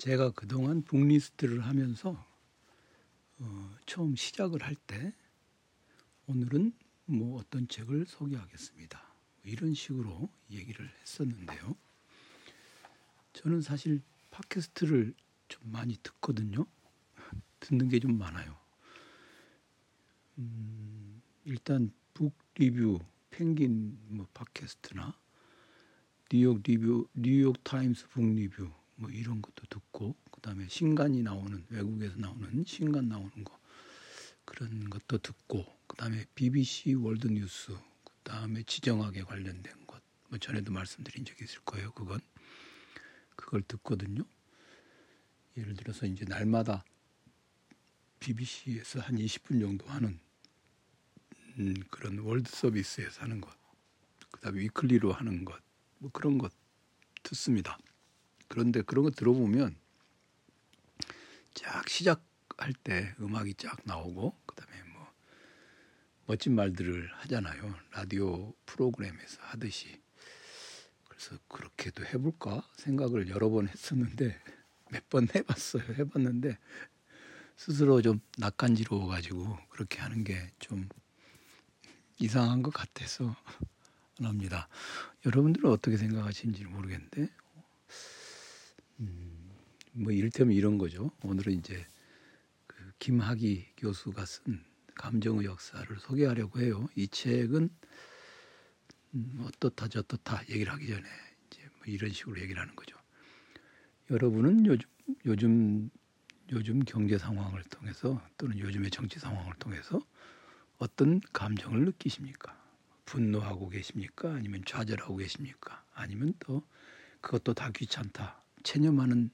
제가 그동안 북리스트를 하면서 어, 처음 시작을 할 때 오늘은 뭐 어떤 책을 소개하겠습니다. 뭐 이런 식으로 얘기를 했었는데요. 저는 사실 팟캐스트를 좀 많이 듣거든요. 듣는 게 좀 많아요. 음, 일단 북 리뷰, 펭귄 뭐 팟캐스트나 뉴욕 리뷰, 뉴욕 타임스 북 리뷰 뭐 이런 것도 듣고 그다음에 신간이 나오는 외국에서 나오는 신간 나오는 거 그런 것도 듣고 그다음에 BBC 월드 뉴스 그다음에 지정학에 관련된 것 뭐 전에도 말씀드린 적이 있을 거예요. 그건 그걸 듣거든요. 예를 들어서 이제 날마다 BBC에서 한 20분 정도 하는 음, 그런 월드 서비스에서 하는 것, 그다음에 위클리로 하는 것, 뭐 그런 것 듣습니다. 그런데 그런 거 들어보면 쫙 시작할 때 음악이 쫙 나오고 그다음에 뭐 멋진 말들을 하잖아요. 라디오 프로그램에서 하듯이. 그래서 그렇게도 해볼까 생각을 여러 번 했었는데 몇 번 해봤어요. 해봤는데 스스로 좀 낯간지러워 가지고 그렇게 하는 게 좀 이상한 것 같아서 안 합니다. 여러분들은 어떻게 생각하시는지 모르겠는데 음, 뭐 이를테면 이런 거죠. 오늘은 이제 그 김학의 교수가 쓴 감정의 역사를 소개하려고 해요. 이 책은 음, 어떻다 저떻다 얘기를 하기 전에 이제 뭐 이런 식으로 얘기를 하는 거죠. 여러분은 요즘 요즘 요즘 경제 상황을 통해서 또는 요즘의 정치 상황을 통해서 어떤 감정을 느끼십니까? 분노하고 계십니까? 아니면 좌절하고 계십니까? 아니면 또 그것도 다 귀찮다. 체념하는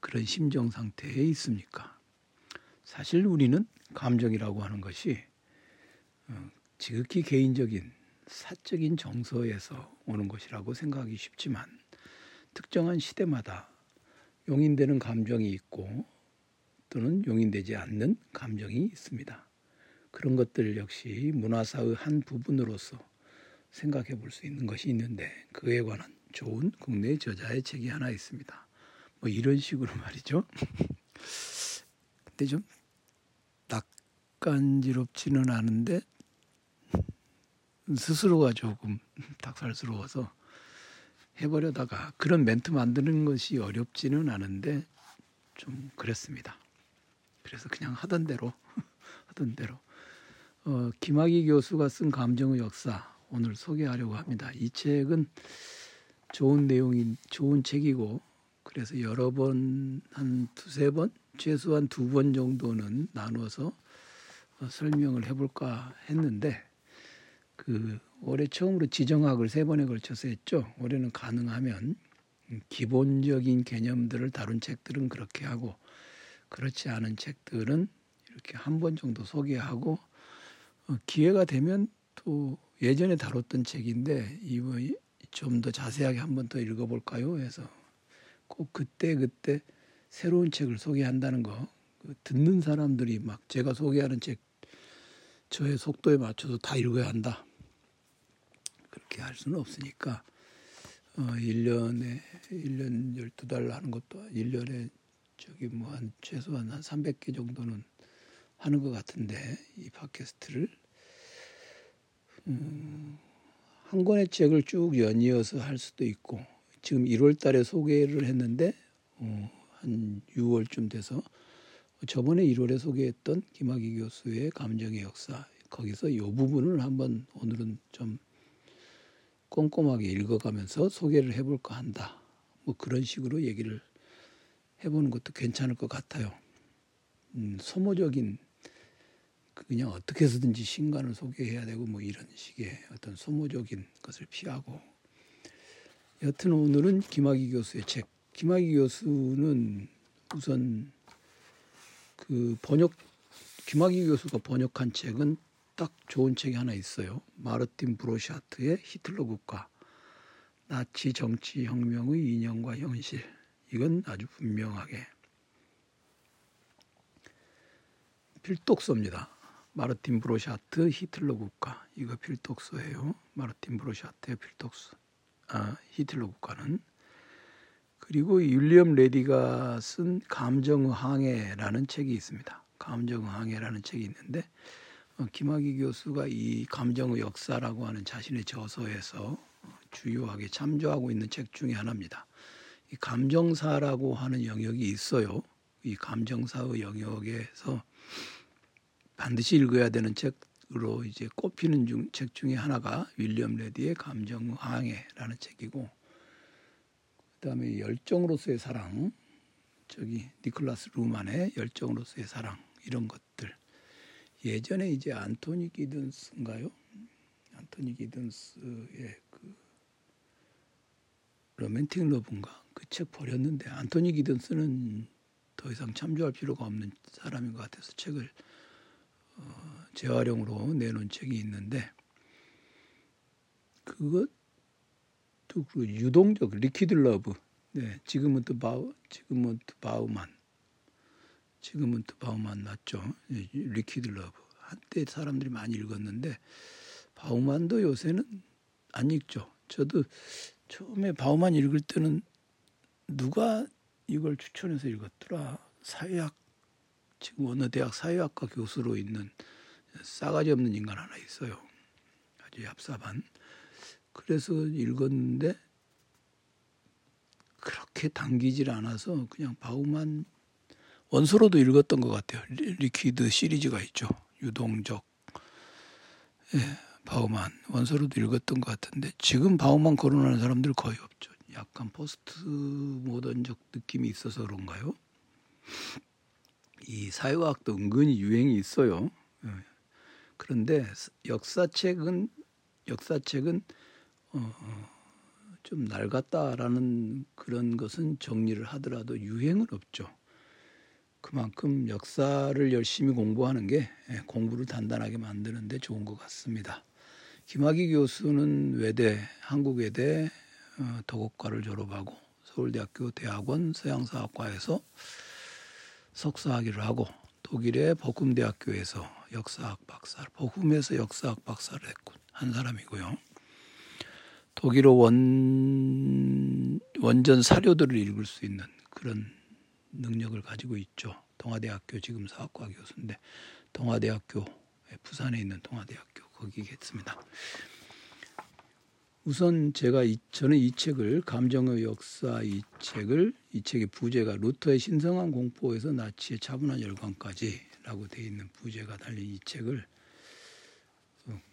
그런 심정 상태에 있습니까? 사실 우리는 감정이라고 하는 것이 어, 지극히 개인적인 사적인 정서에서 오는 것이라고 생각하기 쉽지만 특정한 시대마다 용인되는 감정이 있고 또는 용인되지 않는 감정이 있습니다. 그런 것들 역시 문화사의 한 부분으로서 생각해 볼 수 있는 것이 있는데 그에 관한 좋은 국내 저자의 책이 하나 있습니다. 뭐 이런 식으로 말이죠. 근데 좀 낯간지럽지는 않은데 스스로가 조금 닭살스러워서 해버려다가 그런 멘트 만드는 것이 어렵지는 않은데 좀 그랬습니다. 그래서 그냥 하던 대로 하던 대로 어, 김학의 교수가 쓴 감정의 역사 오늘 소개하려고 합니다. 이 책은 좋은 내용인 좋은 책이고 그래서 여러 번 한 두세 번 최소한 두 번 정도는 나눠서 어, 설명을 해볼까 했는데 그 올해 처음으로 지정학을 세 번에 걸쳐서 했죠. 올해는 가능하면 기본적인 개념들을 다룬 책들은 그렇게 하고 그렇지 않은 책들은 이렇게 한 번 정도 소개하고 어, 기회가 되면 또 예전에 다뤘던 책인데 이번 좀 더 자세하게 한 번 더 읽어볼까요? 해서 꼭 그때 그때 새로운 책을 소개한다는 거그 듣는 사람들이 막 제가 소개하는 책 저의 속도에 맞춰서 다 읽어야 한다. 그렇게 할 수는 없으니까 어 1년에 1년 12달 하는 것도 1년에 저기 뭐 한 최소한 한 300개 정도는 하는 것 같은데 이 팟캐스트를 음, 한 권의 책을 쭉 연이어서 할 수도 있고 지금 1월 달에 소개를 했는데 어, 한 6월쯤 돼서 저번에 1월에 소개했던 김학의 교수의 감정의 역사 거기서 이 부분을 한번 오늘은 좀 꼼꼼하게 읽어가면서 소개를 해볼까 한다. 뭐 그런 식으로 얘기를 해보는 것도 괜찮을 것 같아요. 음, 소모적인 그냥 어떻게 해서든지 신간을 소개해야 되고 뭐 이런 식의 어떤 소모적인 것을 피하고 여튼 오늘은 김학이 교수의 책. 김학이 교수는 우선 그 번역 김학이 교수가 번역한 책은 딱 좋은 책이 하나 있어요. 마르틴 브로샤트의 히틀러 국가 나치 정치 혁명의 인연과 현실. 이건 아주 분명하게 필독서입니다. 마르틴 브로샤트 히틀러 국가 이거 필독서예요. 마르틴 브로샤트의 필독서 아, 히틀러 국가는 그 그리고 윌리엄 레디가 쓴 감정의 항해라는 책이 있습니다. 감정의 항해라는 책이 있는데 어, 김학이 교수가 이 감정의 역사라고 하는 자신의 저서에서 주요하게 참조하고 있는 책 중에 하나입니다. 이 감정사라고 하는 영역이 있어요. 이 감정사의 영역에서 반드시 읽어야 되는 책으로 이제 꼽히는 중, 책 중에 하나가 윌리엄 레디의 감정의 항해라는 책이고 그다음에 열정으로서의 사랑 저기 니콜라스 루만의 열정으로서의 사랑 이런 것들 예전에 이제 안토니 기든스인가요? 안토니 기든스의 그 로맨틱 러브인가 그 책 버렸는데 안토니 기든스는 더 이상 참조할 필요가 없는 사람인 것 같아서 책을 어, 재활용으로 내놓은 책이 있는데 그것 또그 유동적 liquid love. 네, 지금은 또 바우, 지금은 또 바우만. 지금은 또 바우만 났죠. 네, liquid love. 한때 사람들이 많이 읽었는데 바우만도 요새는 안 읽죠. 저도 처음에 바우만 읽을 때는 누가 이걸 추천해서 읽었더라. 사회학 지금 어느 대학 사회학과 교수로 있는 싸가지 없는 인간 하나 있어요. 아주 얍삽한. 그래서 읽었는데 그렇게 당기질 않아서 그냥 바우만 원서로도 읽었던 것 같아요. liquid 시리즈가 있죠. 유동적 예, 바우만 원서로도 읽었던 것 같은데 지금 바우만 거론하는 사람들 거의 없죠. 약간 포스트모던적 느낌이 있어서 그런가요? 이 사회과학도 은근히 유행이 있어요. 예. 그런데 역사책은 역사책은 어, 어, 좀 낡았다라는 그런 것은 정리를 하더라도 유행은 없죠. 그만큼 역사를 열심히 공부하는 게 예, 공부를 단단하게 만드는데 좋은 것 같습니다. 김학의 교수는 외대, 한국외대 어, 도곡과를 졸업하고 서울대학교 대학원 서양사학과에서 석사학위를 하고 독일의 버쿰대학교에서 역사학 박사를, 버쿰에서 역사학 박사를 했군 한 사람이고요. 독일어 원 원전 사료들을 읽을 수 있는 그런 능력을 가지고 있죠. 동아대학교 지금 사학과 교수인데 동아대학교 부산에 있는 동아대학교 거기겠습니다. 우선 제가 이, 저는 이 책을 감정의 역사 이 책을 이 책의 부제가 루터의 신성한 공포에서 나치의 차분한 열광까지라고 되어 있는 부제가 달린 이 책을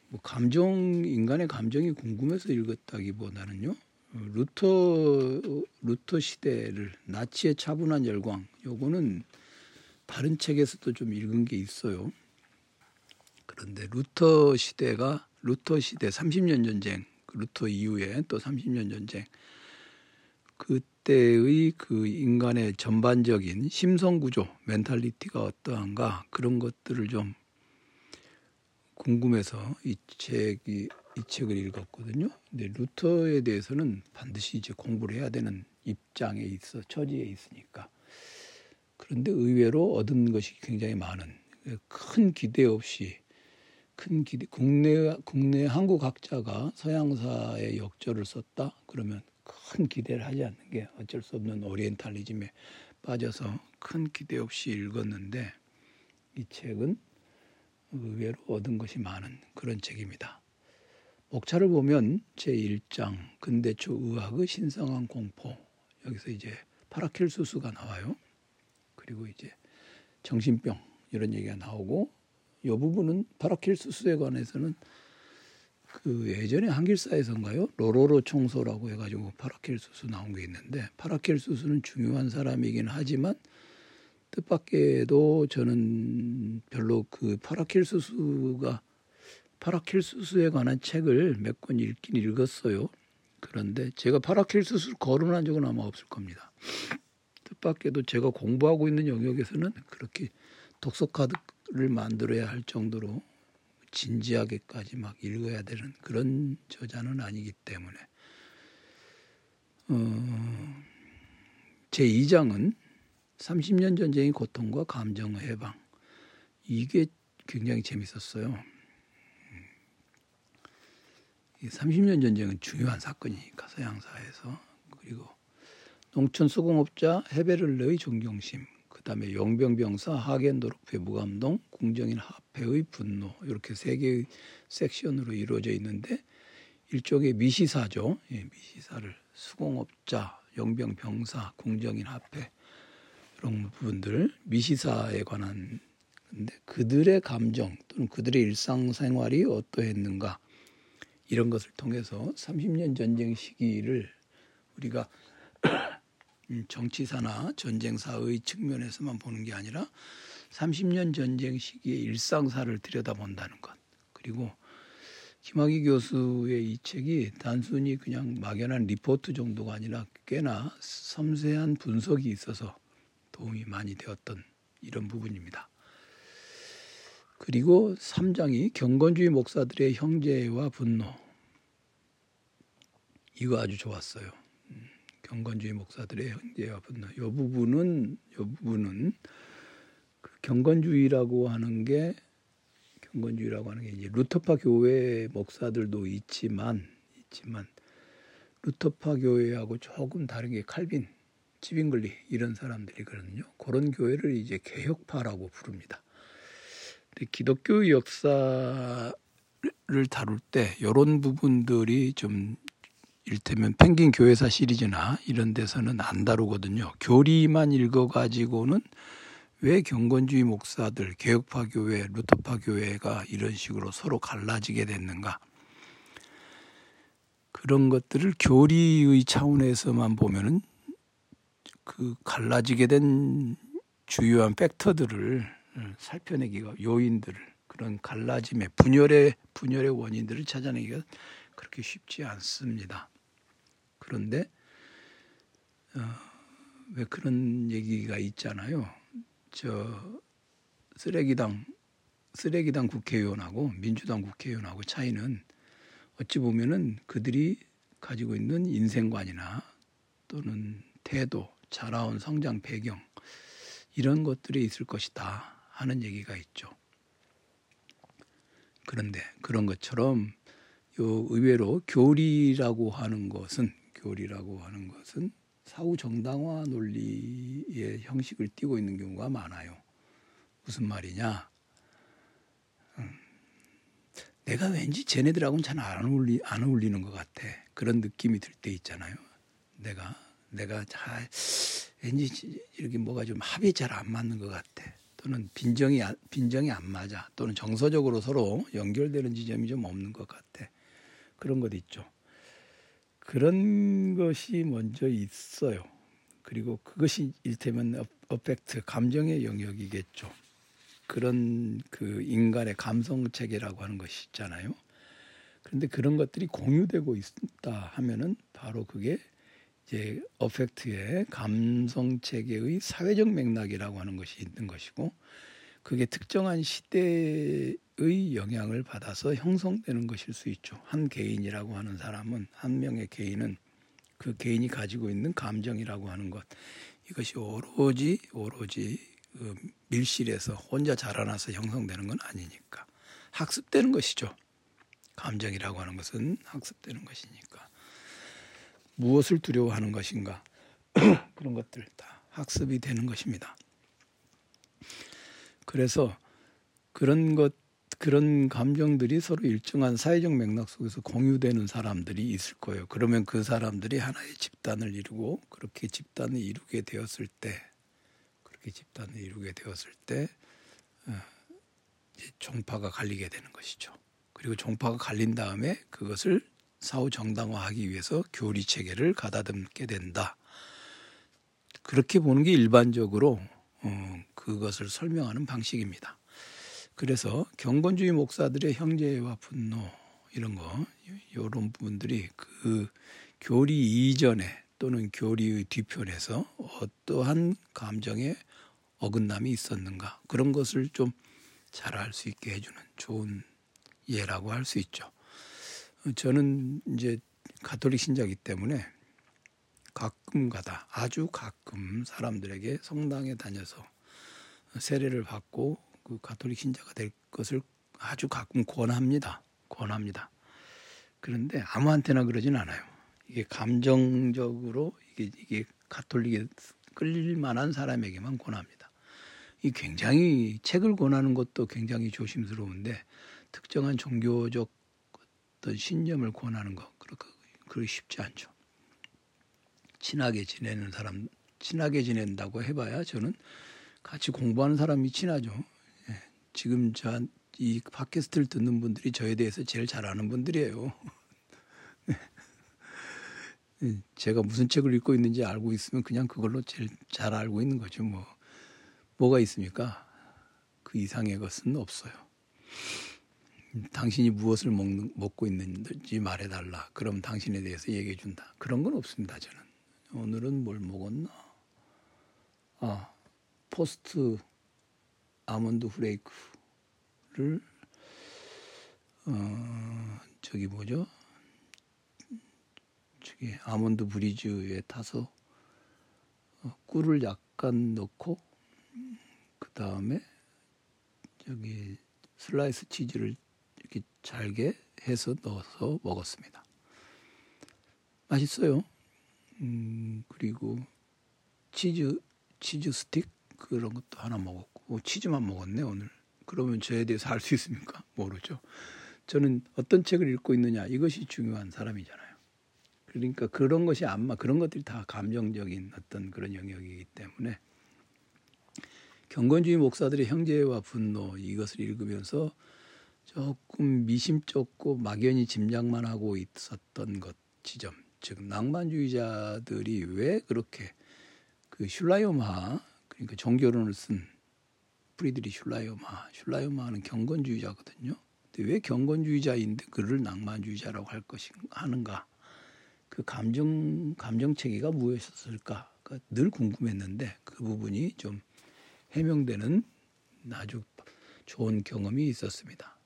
뭐 감정 인간의 감정이 궁금해서 읽었다기보다는요. 어, 루터 루터 시대를 나치의 차분한 열광 요거는 다른 책에서도 좀 읽은 게 있어요. 그런데 루터 시대가 루터 시대 30년 전쟁 그 루터 이후에 또 30년 전쟁 그때의 그 인간의 전반적인 심성 구조 mentality가 어떠한가 그런 것들을 좀 궁금해서 이 책이 이 책을 읽었거든요. 근데 루터에 대해서는 반드시 이제 공부를 해야 되는 입장에 있어 처지에 있으니까. 그런데 의외로 얻은 것이 굉장히 많은 큰 기대 없이 큰 기대 국내 국내 한국 학자가 서양사의 역조를 썼다 그러면 큰 기대를 하지 않는 게 어쩔 수 없는 오리엔탈리즘에 빠져서 큰 기대 없이 읽었는데 이 책은 의외로 얻은 것이 많은 그런 책입니다. 목차를 보면 제1장 근대초 의학의 신성한 공포 여기서 이제 파라켈수스가 나와요. 그리고 이제 정신병 이런 얘기가 나오고 이 부분은 파라켈수스에 관해서는 그 예전에 한길사에서인가요? 로로로 총서라고 해가지고 파라켈수스 나온 게 있는데 파라켈수스는 중요한 사람이긴 하지만 뜻밖에도 저는 별로 그 파라켈수스가 파라켈수스에 관한 책을 몇 권 읽긴 읽었어요. 그런데 제가 파라켈수스를 거론한 적은 아마 없을 겁니다. 뜻밖에도 제가 공부하고 있는 영역에서는 그렇게 독서 카드 를 만들어야 할 정도로 진지하게까지 막 읽어야 되는 그런 저자는 아니기 때문에 어, 제 2장은 30년 전쟁의 고통과 감정 해방 이게 굉장히 재밌었어요. 30년 전쟁은 중요한 사건이니까 서양사에서 그리고 농촌 수공업자 헤베를러의 존경심, 그 다음에 용병병사 하겐도르프의 무감동, 궁정인 하페의 분노 이렇게 세 개의 섹션으로 이루어져 있는데 일종의 미시사죠. 예, 미시사를 수공업자, 용병병사, 궁정인 하페 이런 부분들 미시사에 관한 근데 그들의 감정 또는 그들의 일상생활이 어떠했는가 이런 것을 통해서 30년 전쟁 시기를 우리가 음, 정치사나 전쟁사의 측면에서만 보는 게 아니라 30년 전쟁 시기의 일상사를 들여다본다는 것. 그리고 김학의 교수의 이 책이 단순히 그냥 막연한 리포트 정도가 아니라 꽤나 섬세한 분석이 있어서 도움이 많이 되었던 이런 부분입니다. 그리고 3장이 경건주의 목사들의 형제와 분노. 이거 아주 좋았어요. 음, 경건주의 목사들의 형제와 분노. 이 부분은 이 부분은 그 경건주의라고 하는 게 경건주의라고 하는 게 이제 루터파 교회 목사들도 있지만 있지만 루터파 교회하고 조금 다른 게 칼빈, 지빙글리 이런 사람들이거든요. 그런 교회를 이제 개혁파라고 부릅니다. 기독교 역사를 다룰 때 이런 부분들이 좀 일테면 펭귄 교회사 시리즈나 이런 데서는 안 다루거든요. 교리만 읽어가지고는 왜 경건주의 목사들, 개혁파 교회, 루터파 교회가 이런 식으로 서로 갈라지게 됐는가? 그런 것들을 교리의 차원에서만 보면은 그 갈라지게 된 주요한 팩터들을 살펴내기가 요인들을 그런 갈라짐의 분열의 분열의 원인들을 찾아내기가 그렇게 쉽지 않습니다. 그런데 어, 왜 그런 얘기가 있잖아요. 저 쓰레기당 쓰레기당 국회의원하고 민주당 국회의원하고 차이는 어찌 보면은 그들이 가지고 있는 인생관이나 또는 태도, 자라온 성장 배경 이런 것들이 있을 것이다. 하는 얘기가 있죠. 그런데 그런 것처럼 요 의외로 교리라고 하는 것은 교리라고 하는 것은 사후 정당화 논리의 형식을 띠고 있는 경우가 많아요. 무슨 말이냐? 음, 내가 왠지 쟤네들하고는 잘 안 어울리 안 어울리는 것 같아. 그런 느낌이 들 때 있잖아요. 내가 내가 잘 왠지 이렇게 뭐가 좀 합이 잘 안 맞는 것 같아. 또는 빈정이 빈정이 안 맞아 또는 정서적으로 서로 연결되는 지점이 좀 없는 것 같아 그런 것 있죠. 그런 것이 먼저 있어요. 그리고 그것이 일테면 어펙트 감정의 영역이겠죠. 그런 그 인간의 감성 체계라고 하는 것이 있잖아요. 그런데 그런 것들이 공유되고 있다 하면은 바로 그게 이제 어펙트의 감성 체계의 사회적 맥락이라고 하는 것이 있는 것이고 그게 특정한 시대의 영향을 받아서 형성되는 것일 수 있죠. 한 개인이라고 하는 사람은 한 명의 개인은 그 개인이 가지고 있는 감정이라고 하는 것 이것이 오로지 오로지 그 밀실에서 혼자 자라나서 형성되는 건 아니니까 학습되는 것이죠. 감정이라고 하는 것은 학습되는 것이니까. 무엇을 두려워하는 것인가 그런 것들 다 학습이 되는 것입니다. 그래서 그런 것 그런 감정들이 서로 일정한 사회적 맥락 속에서 공유되는 사람들이 있을 거예요. 그러면 그 사람들이 하나의 집단을 이루고 그렇게 집단을 이루게 되었을 때 그렇게 집단을 이루게 되었을 때 어, 종파가 갈리게 되는 것이죠. 그리고 종파가 갈린 다음에 그것을 사후 정당화하기 위해서 교리 체계를 가다듬게 된다. 그렇게 보는 게 일반적으로 어, 그것을 설명하는 방식입니다. 그래서 경건주의 목사들의 형제와 분노 이런 거 이런 부분들이 그 교리 이전에 또는 교리의 뒤편에서 어떠한 감정의 어긋남이 있었는가 그런 것을 좀 잘 알 수 있게 해주는 좋은 예라고 할 수 있죠. 저는 이제 가톨릭 신자이기 때문에 가끔 가다 아주 가끔 사람들에게 성당에 다녀서 세례를 받고 그 가톨릭 신자가 될 것을 아주 가끔 권합니다. 권합니다. 그런데 아무한테나 그러진 않아요. 이게 감정적으로 이게 이게 가톨릭에 끌릴 만한 사람에게만 권합니다. 이 굉장히 책을 권하는 것도 굉장히 조심스러운데 특정한 종교적 어떤 신념을 권하는 거 그렇게 그렇게 쉽지 않죠. 친하게 지내는 사람 친하게 지낸다고 해봐야 저는 같이 공부하는 사람이 친하죠. 예. 지금 저 이 팟캐스트를 듣는 분들이 저에 대해서 제일 잘 아는 분들이에요. 예. 제가 무슨 책을 읽고 있는지 알고 있으면 그냥 그걸로 제일 잘 알고 있는 거죠. 뭐 뭐가 있습니까? 그 이상의 것은 없어요. 당신이 무엇을 먹는, 먹고 있는지 말해달라. 그럼 당신에 대해서 얘기해 준다. 그런 건 없습니다. 저는 오늘은 뭘 먹었나? 아 포스트 아몬드 후레이크를 어 저기 뭐죠? 저기 아몬드 브리즈에 타서 어, 꿀을 약간 넣고 그 다음에 저기 슬라이스 치즈를 이렇게 잘게 해서 넣어서 먹었습니다. 맛있어요. 음, 그리고 치즈 치즈 스틱 그런 것도 하나 먹었고 치즈만 먹었네 오늘. 그러면 저에 대해서 알 수 있습니까? 모르죠. 저는 어떤 책을 읽고 있느냐 이것이 중요한 사람이잖아요. 그러니까 그런 것이 안마 그런 것들이 다 감정적인 어떤 그런 영역이기 때문에 경건주의 목사들의 형제와 분노 이것을 읽으면서 조금 미심쩍고 막연히 짐작만 하고 있었던 것 지점 즉 낭만주의자들이 왜 그렇게 그 슐라이오마 그러니까 종교론을 쓴 프리드리 슐라이오마 슐라이오마는 경건주의자거든요. 근데 왜 경건주의자인데 그를 낭만주의자라고 할 것인 하는가? 그 감정 감정 체계가 무엇이었을까? 그러니까 늘 궁금했는데 그 부분이 좀 해명되는 아주 좋은 경험이 있었습니다.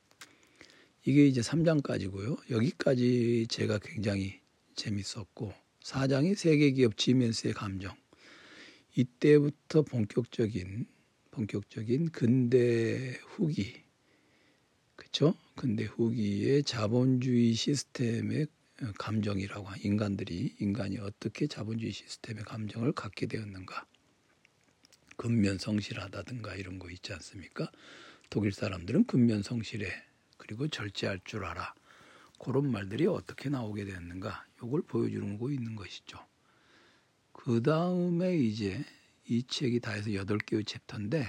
이게 이제 3장까지고요. 여기까지 제가 굉장히 재밌었고 4장이 세계 기업 지멘스의 감정. 이때부터 본격적인 본격적인 근대 후기 그렇죠? 근대 후기의 자본주의 시스템의 감정이라고 인간들이 인간이 어떻게 자본주의 시스템의 감정을 갖게 되었는가 근면 성실하다든가 이런 거 있지 않습니까? 독일 사람들은 근면 성실해 그리고 절제할 줄 알아 그런 말들이 어떻게 나오게 되었는가 이걸 보여주는 거 있는 것이죠. 그 다음에 이제 이 책이 다 해서 여덟 개의 챕터인데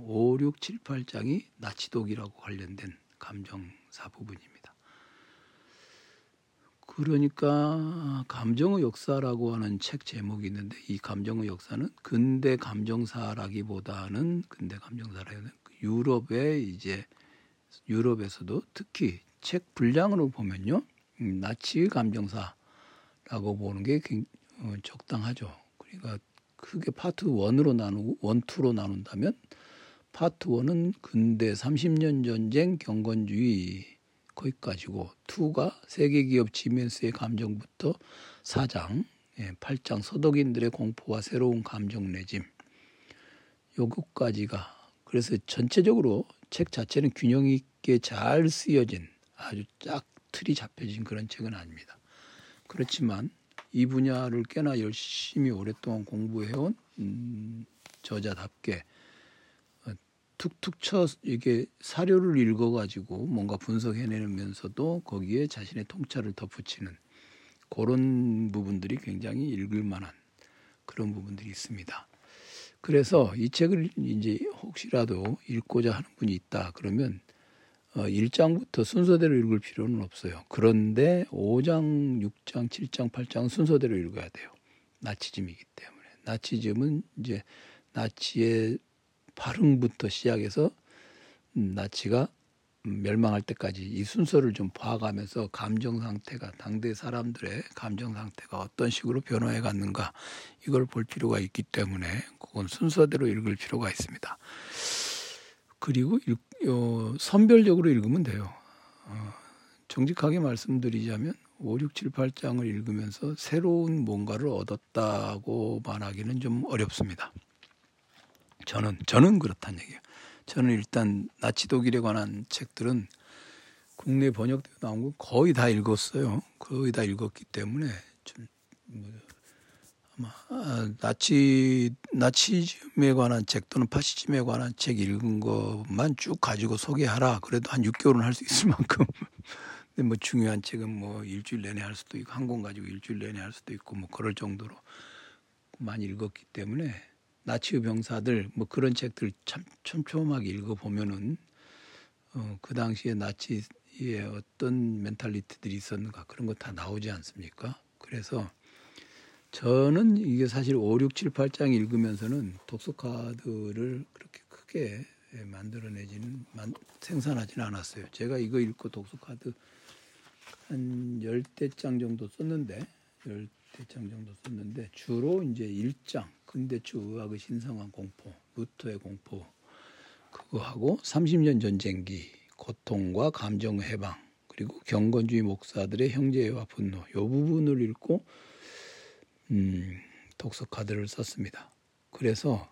5, 6, 7, 8장이 나치독이라고 관련된 감정사 부분입니다. 그러니까 감정의 역사라고 하는 책 제목이 있는데 이 감정의 역사는 근대 감정사라기보다는 근대 감정사라기보다는 유럽의 이제 유럽에서도 특히 책 분량으로 보면요 음, 나치의 감정사라고 보는 게 어, 적당하죠. 그러니까 크게 part one으로 나누고 one, two로 나눈다면 part one은 근대 30년 전쟁 경건주의 거기까지고 two가 세계 기업 지멘스의 감정부터 4장, 예, 8장 서독인들의 공포와 새로운 감정 내지 요것까지가 그래서 전체적으로 책 자체는 균형 있게 잘 쓰여진 아주 쫙 틀이 잡혀진 그런 책은 아닙니다. 그렇지만 이 분야를 꽤나 열심히 오랫동안 공부해온 음, 저자답게 어, 툭툭 쳐 이게 사료를 읽어가지고 뭔가 분석해내면서도 거기에 자신의 통찰을 덧붙이는 그런 부분들이 굉장히 읽을 만한 그런 부분들이 있습니다. 그래서 이 책을 이제 혹시라도 읽고자 하는 분이 있다 그러면 어, 1장부터 순서대로 읽을 필요는 없어요. 그런데 5장, 6장, 7장, 8장 순서대로 읽어야 돼요. 나치즘이기 때문에. 나치즘은 이제 나치의 발흥부터 시작해서 음, 나치가 멸망할 때까지 이 순서를 좀 봐가면서 감정 상태가 당대 사람들의 감정 상태가 어떤 식으로 변화해 갔는가 이걸 볼 필요가 있기 때문에 그건 순서대로 읽을 필요가 있습니다. 그리고 읽, 어, 선별적으로 읽으면 돼요. 어, 정직하게 말씀드리자면 5, 6, 7, 8장을 읽으면서 새로운 뭔가를 얻었다고 말하기는 좀 어렵습니다. 저는 저는 그렇다는 얘기예요. 저는 일단 나치 독일에 관한 책들은 국내 번역되어 나온 거 거의 다 읽었어요. 거의 다 읽었기 때문에 아마 아, 나치 나치즘에 관한 책 또는 파시즘에 관한 책 읽은 것만 쭉 가지고 소개하라. 그래도 한 6개월은 할 수 있을 만큼. 근데 뭐 중요한 책은 뭐 일주일 내내 할 수도 있고 한 권 가지고 일주일 내내 할 수도 있고 뭐 그럴 정도로 많이 읽었기 때문에 나치의 병사들 뭐 그런 책들 참 촘촘하게 읽어 보면은 어, 그 당시에 나치의 어떤 멘탈리티들이 있었는가 그런 거 다 나오지 않습니까? 그래서 저는 이게 사실 5, 6, 7, 8장 읽으면서는 독서 카드를 그렇게 크게 만들어내지는 생산하지는 않았어요. 제가 이거 읽고 독서 카드 한 열대 장 정도 썼는데 열대 장 정도 썼는데 주로 이제 1장 근대추 의학의 신성한 공포, 루터의 공포 그거 하고 30년 전쟁기, 고통과 감정 해방 그리고 경건주의 목사들의 형제와 분노 요 부분을 읽고 음, 독서 카드를 썼습니다. 그래서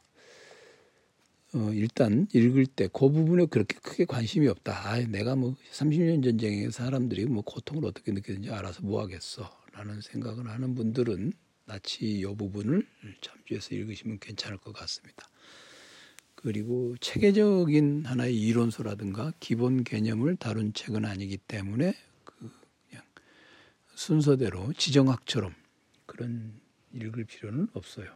어, 일단 읽을 때 그 부분에 그렇게 크게 관심이 없다. 아, 내가 뭐 30년 전쟁에 사람들이 뭐 고통을 어떻게 느끼는지 알아서 뭐 하겠어. 라는 생각을 하는 분들은 나치 이 부분을 참조해서 읽으시면 괜찮을 것 같습니다. 그리고 체계적인 하나의 이론서라든가 기본 개념을 다룬 책은 아니기 때문에 그 그냥 순서대로 지정학처럼 그런 읽을 필요는 없어요.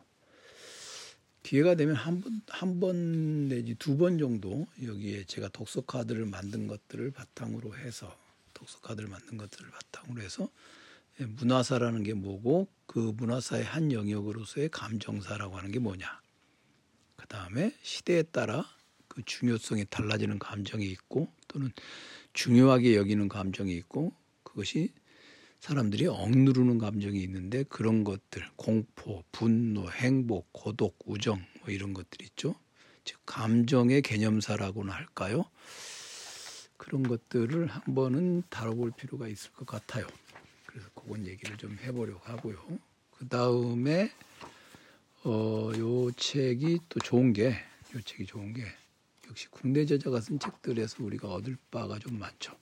기회가 되면 한 번, 한 번 내지 두 번 정도 여기에 제가 독서 카드를 만든 것들을 바탕으로 해서 독서 카드를 만든 것들을 바탕으로 해서 예, 문화사라는 게 뭐고 그 문화사의 한 영역으로서의 감정사라고 하는 게 뭐냐. 그 다음에 시대에 따라 그 중요성이 달라지는 감정이 있고 또는 중요하게 여기는 감정이 있고 그것이 사람들이 억누르는 감정이 있는데 그런 것들 공포, 분노, 행복, 고독, 우정 뭐 이런 것들 있죠. 즉 감정의 개념사라고나 할까요? 그런 것들을 한 번은 다뤄볼 필요가 있을 것 같아요. 그래서 그건 얘기를 좀 해보려고 하고요. 그 다음에 어, 요 책이 또 좋은 게, 요 책이 좋은 게 역시 국내 저자가 쓴 책들에서 우리가 얻을 바가 좀 많죠.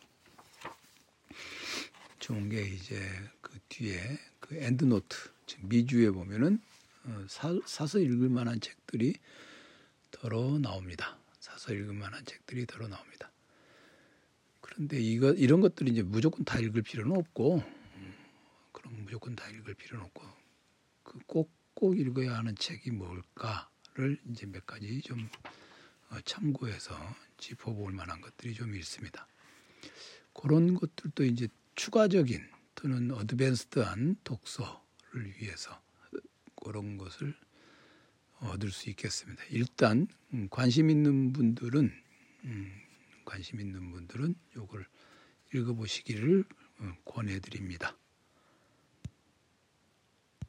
좋은 게 이제 그 뒤에 그 endnote, 즉 미주에 보면은 어, 사, 사서 읽을 만한 책들이 더러 나옵니다. 사서 읽을 만한 책들이 더러 나옵니다. 그런데 이거 이런 것들이 이제 무조건 다 읽을 필요는 없고, 음, 그럼 무조건 다 읽을 필요는 없고, 그 꼭 꼭 읽어야 하는 책이 뭘까를 이제 몇 가지 좀 어, 참고해서 짚어볼 만한 것들이 좀 있습니다. 그런 것들도 이제 추가적인 또는 어드밴스드한 독서를 위해서 그런 것을 얻을 수 있겠습니다. 일단 음, 관심 있는 분들은 음, 관심 있는 분들은 이걸 읽어보시기를 어, 권해드립니다.